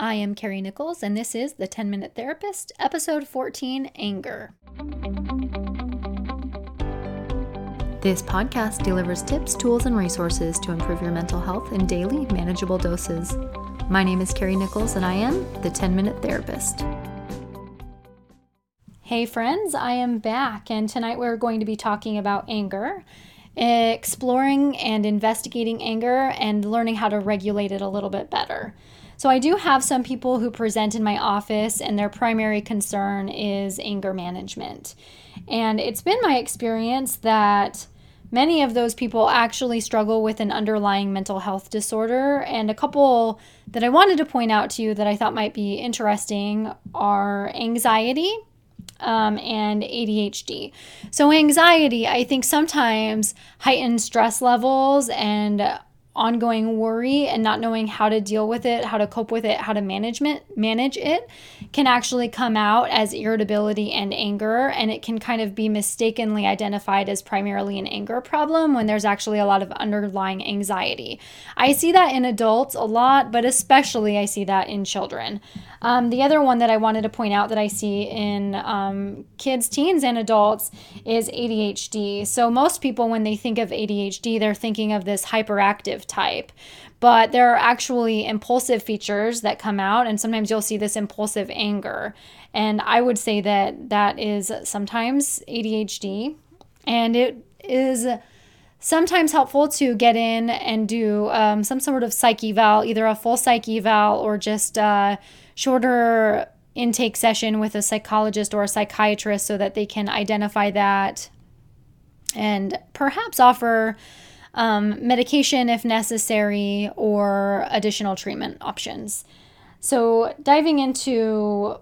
I am Carrie Nichols, and this is The 10 Minute Therapist, Episode 14 Anger. This podcast delivers tips, tools, and resources to improve your mental health in daily, manageable doses. My name is Carrie Nichols, and I am the 10 Minute Therapist. Hey, friends, I am back, and tonight we're going to be talking about anger, exploring and investigating anger, and learning how to regulate it a little bit better. So, I do have some people who present in my office, and their primary concern is anger management. And it's been my experience that many of those people actually struggle with an underlying mental health disorder. And a couple that I wanted to point out to you that I thought might be interesting are anxiety um, and ADHD. So, anxiety, I think sometimes heightened stress levels and ongoing worry and not knowing how to deal with it, how to cope with it, how to management manage it can actually come out as irritability and anger and it can kind of be mistakenly identified as primarily an anger problem when there's actually a lot of underlying anxiety. I see that in adults a lot, but especially I see that in children. Um, the other one that I wanted to point out that I see in um, kids, teens, and adults is ADHD. So most people, when they think of ADHD, they're thinking of this hyperactive type. But there are actually impulsive features that come out, and sometimes you'll see this impulsive anger. And I would say that that is sometimes ADHD, and it is sometimes helpful to get in and do um, some sort of psych eval, either a full psych eval or just a shorter intake session with a psychologist or a psychiatrist so that they can identify that and perhaps offer um, medication if necessary, or additional treatment options. So, diving into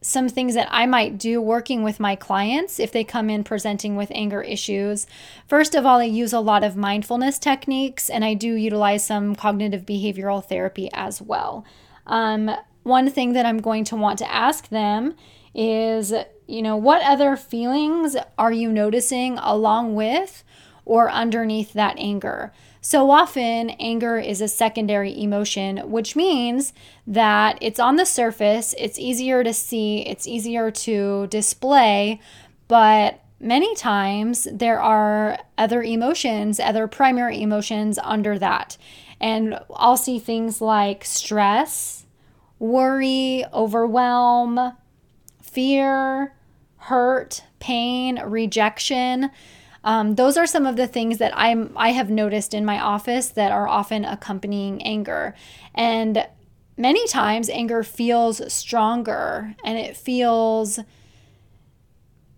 some things that I might do working with my clients if they come in presenting with anger issues. First of all, I use a lot of mindfulness techniques and I do utilize some cognitive behavioral therapy as well. Um, one thing that I'm going to want to ask them is, you know, what other feelings are you noticing along with or underneath that anger. So often, anger is a secondary emotion, which means that it's on the surface, it's easier to see, it's easier to display, but many times there are other emotions, other primary emotions under that. And I'll see things like stress, worry, overwhelm, fear, hurt, pain, rejection. Um, those are some of the things that I'm I have noticed in my office that are often accompanying anger, and many times anger feels stronger and it feels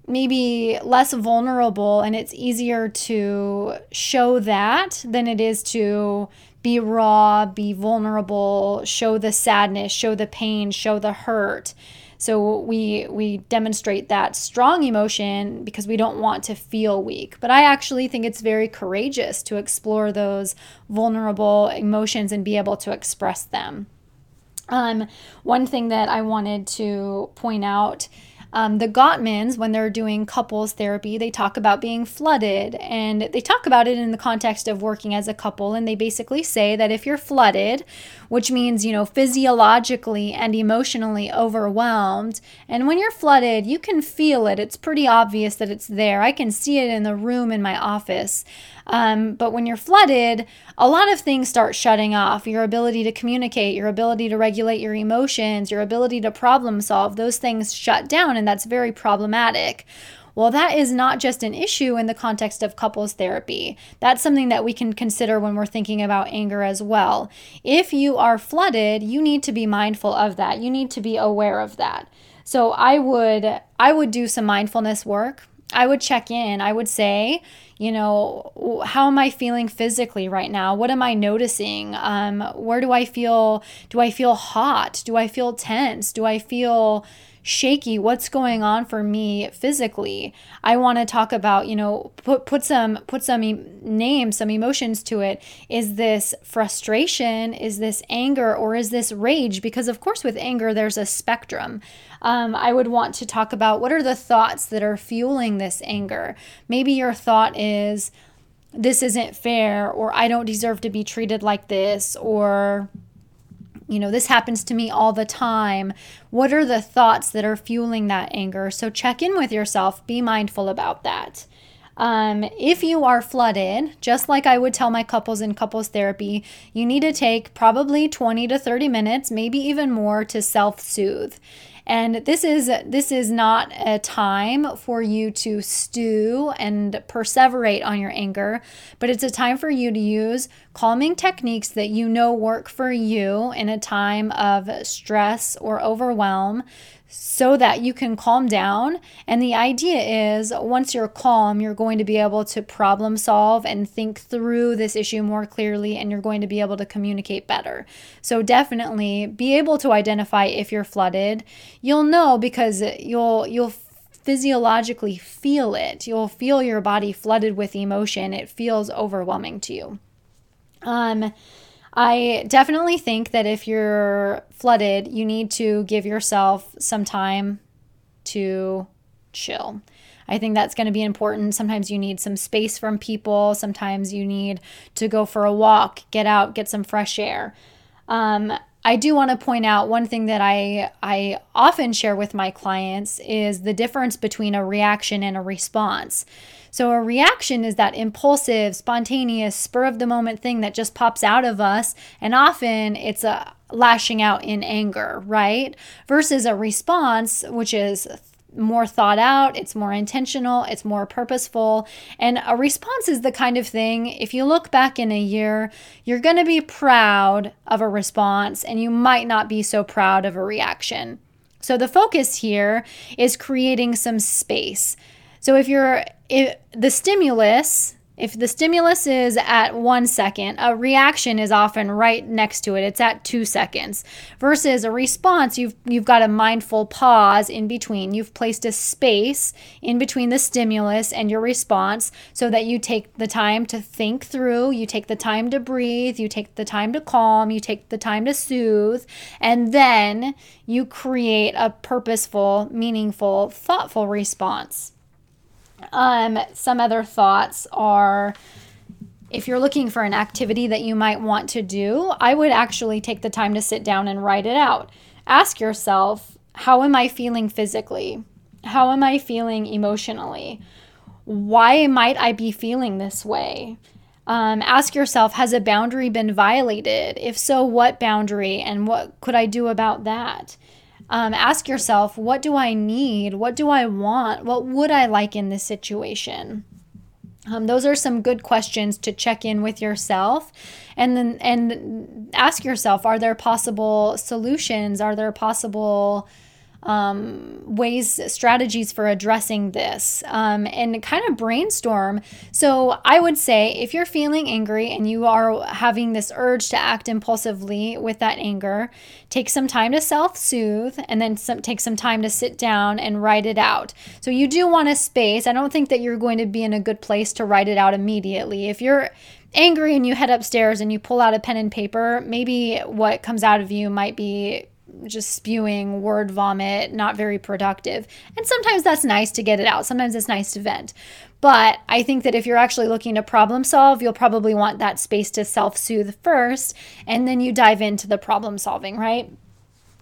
maybe less vulnerable and it's easier to show that than it is to be raw, be vulnerable, show the sadness, show the pain, show the hurt. So we we demonstrate that strong emotion because we don't want to feel weak. But I actually think it's very courageous to explore those vulnerable emotions and be able to express them. Um, one thing that I wanted to point out um, the Gottmans, when they're doing couples therapy, they talk about being flooded and they talk about it in the context of working as a couple. And they basically say that if you're flooded, which means, you know, physiologically and emotionally overwhelmed, and when you're flooded, you can feel it. It's pretty obvious that it's there. I can see it in the room in my office. Um, but when you're flooded, a lot of things start shutting off. Your ability to communicate, your ability to regulate your emotions, your ability to problem solve, those things shut down, and that's very problematic. Well, that is not just an issue in the context of couples therapy. That's something that we can consider when we're thinking about anger as well. If you are flooded, you need to be mindful of that. You need to be aware of that. So I would I would do some mindfulness work. I would check in. I would say, you know, how am I feeling physically right now? What am I noticing? Um, where do I feel? Do I feel hot? Do I feel tense? Do I feel shaky what's going on for me physically? I want to talk about you know put put some put some e- names some emotions to it. Is this frustration? Is this anger? Or is this rage? Because of course with anger there's a spectrum. Um, i would want to talk about what are the thoughts that are fueling this anger? Maybe your thought is this isn't fair or i don't deserve to be treated like this or you know, this happens to me all the time. What are the thoughts that are fueling that anger? So check in with yourself, be mindful about that. Um, if you are flooded, just like I would tell my couples in couples therapy, you need to take probably 20 to 30 minutes, maybe even more, to self soothe. And this is this is not a time for you to stew and perseverate on your anger, but it's a time for you to use calming techniques that you know work for you in a time of stress or overwhelm so that you can calm down. And the idea is once you're calm, you're going to be able to problem solve and think through this issue more clearly, and you're going to be able to communicate better. So, definitely be able to identify if you're flooded. You'll know because you'll, you'll, physiologically feel it. You'll feel your body flooded with emotion. It feels overwhelming to you. Um, I definitely think that if you're flooded, you need to give yourself some time to chill. I think that's going to be important. Sometimes you need some space from people. Sometimes you need to go for a walk, get out, get some fresh air. Um, I do want to point out one thing that I I often share with my clients is the difference between a reaction and a response. So, a reaction is that impulsive, spontaneous, spur of the moment thing that just pops out of us. And often it's a lashing out in anger, right? Versus a response, which is more thought out, it's more intentional, it's more purposeful. And a response is the kind of thing, if you look back in a year, you're going to be proud of a response and you might not be so proud of a reaction. So the focus here is creating some space. So if you're if the stimulus if the stimulus is at one second, a reaction is often right next to it. It's at two seconds. Versus a response, you've you've got a mindful pause in between. You've placed a space in between the stimulus and your response so that you take the time to think through, you take the time to breathe, you take the time to calm, you take the time to soothe, and then you create a purposeful, meaningful, thoughtful response. Um, some other thoughts are if you're looking for an activity that you might want to do, I would actually take the time to sit down and write it out. Ask yourself, how am I feeling physically? How am I feeling emotionally? Why might I be feeling this way? Um, ask yourself, has a boundary been violated? If so, what boundary and what could I do about that? Um, ask yourself, what do I need? What do I want? What would I like in this situation? Um, those are some good questions to check in with yourself and then and ask yourself are there possible solutions are there possible um, ways, strategies for addressing this, um, and kind of brainstorm. So, I would say if you're feeling angry and you are having this urge to act impulsively with that anger, take some time to self soothe and then some, take some time to sit down and write it out. So, you do want a space. I don't think that you're going to be in a good place to write it out immediately. If you're angry and you head upstairs and you pull out a pen and paper, maybe what comes out of you might be just spewing word vomit, not very productive. And sometimes that's nice to get it out. Sometimes it's nice to vent. But I think that if you're actually looking to problem solve, you'll probably want that space to self soothe first, and then you dive into the problem solving, right?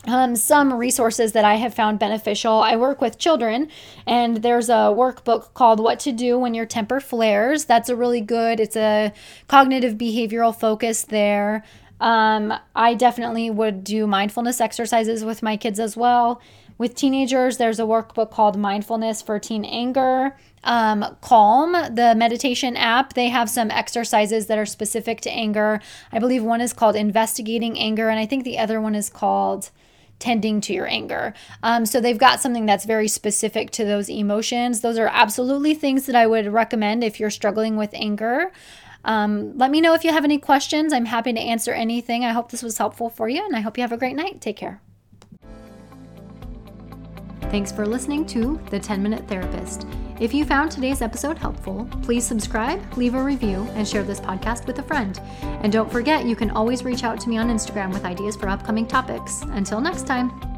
Um, some resources that I have found beneficial. I work with children, and there's a workbook called "What to Do When Your Temper Flares." That's a really good. It's a cognitive behavioral focus there. Um, I definitely would do mindfulness exercises with my kids as well. With teenagers, there's a workbook called Mindfulness for Teen Anger. Um, Calm, the meditation app, they have some exercises that are specific to anger. I believe one is called Investigating Anger, and I think the other one is called tending to your anger. Um, so they've got something that's very specific to those emotions. Those are absolutely things that I would recommend if you're struggling with anger. Um, let me know if you have any questions. I'm happy to answer anything. I hope this was helpful for you, and I hope you have a great night. Take care. Thanks for listening to The 10 Minute Therapist. If you found today's episode helpful, please subscribe, leave a review, and share this podcast with a friend. And don't forget, you can always reach out to me on Instagram with ideas for upcoming topics. Until next time.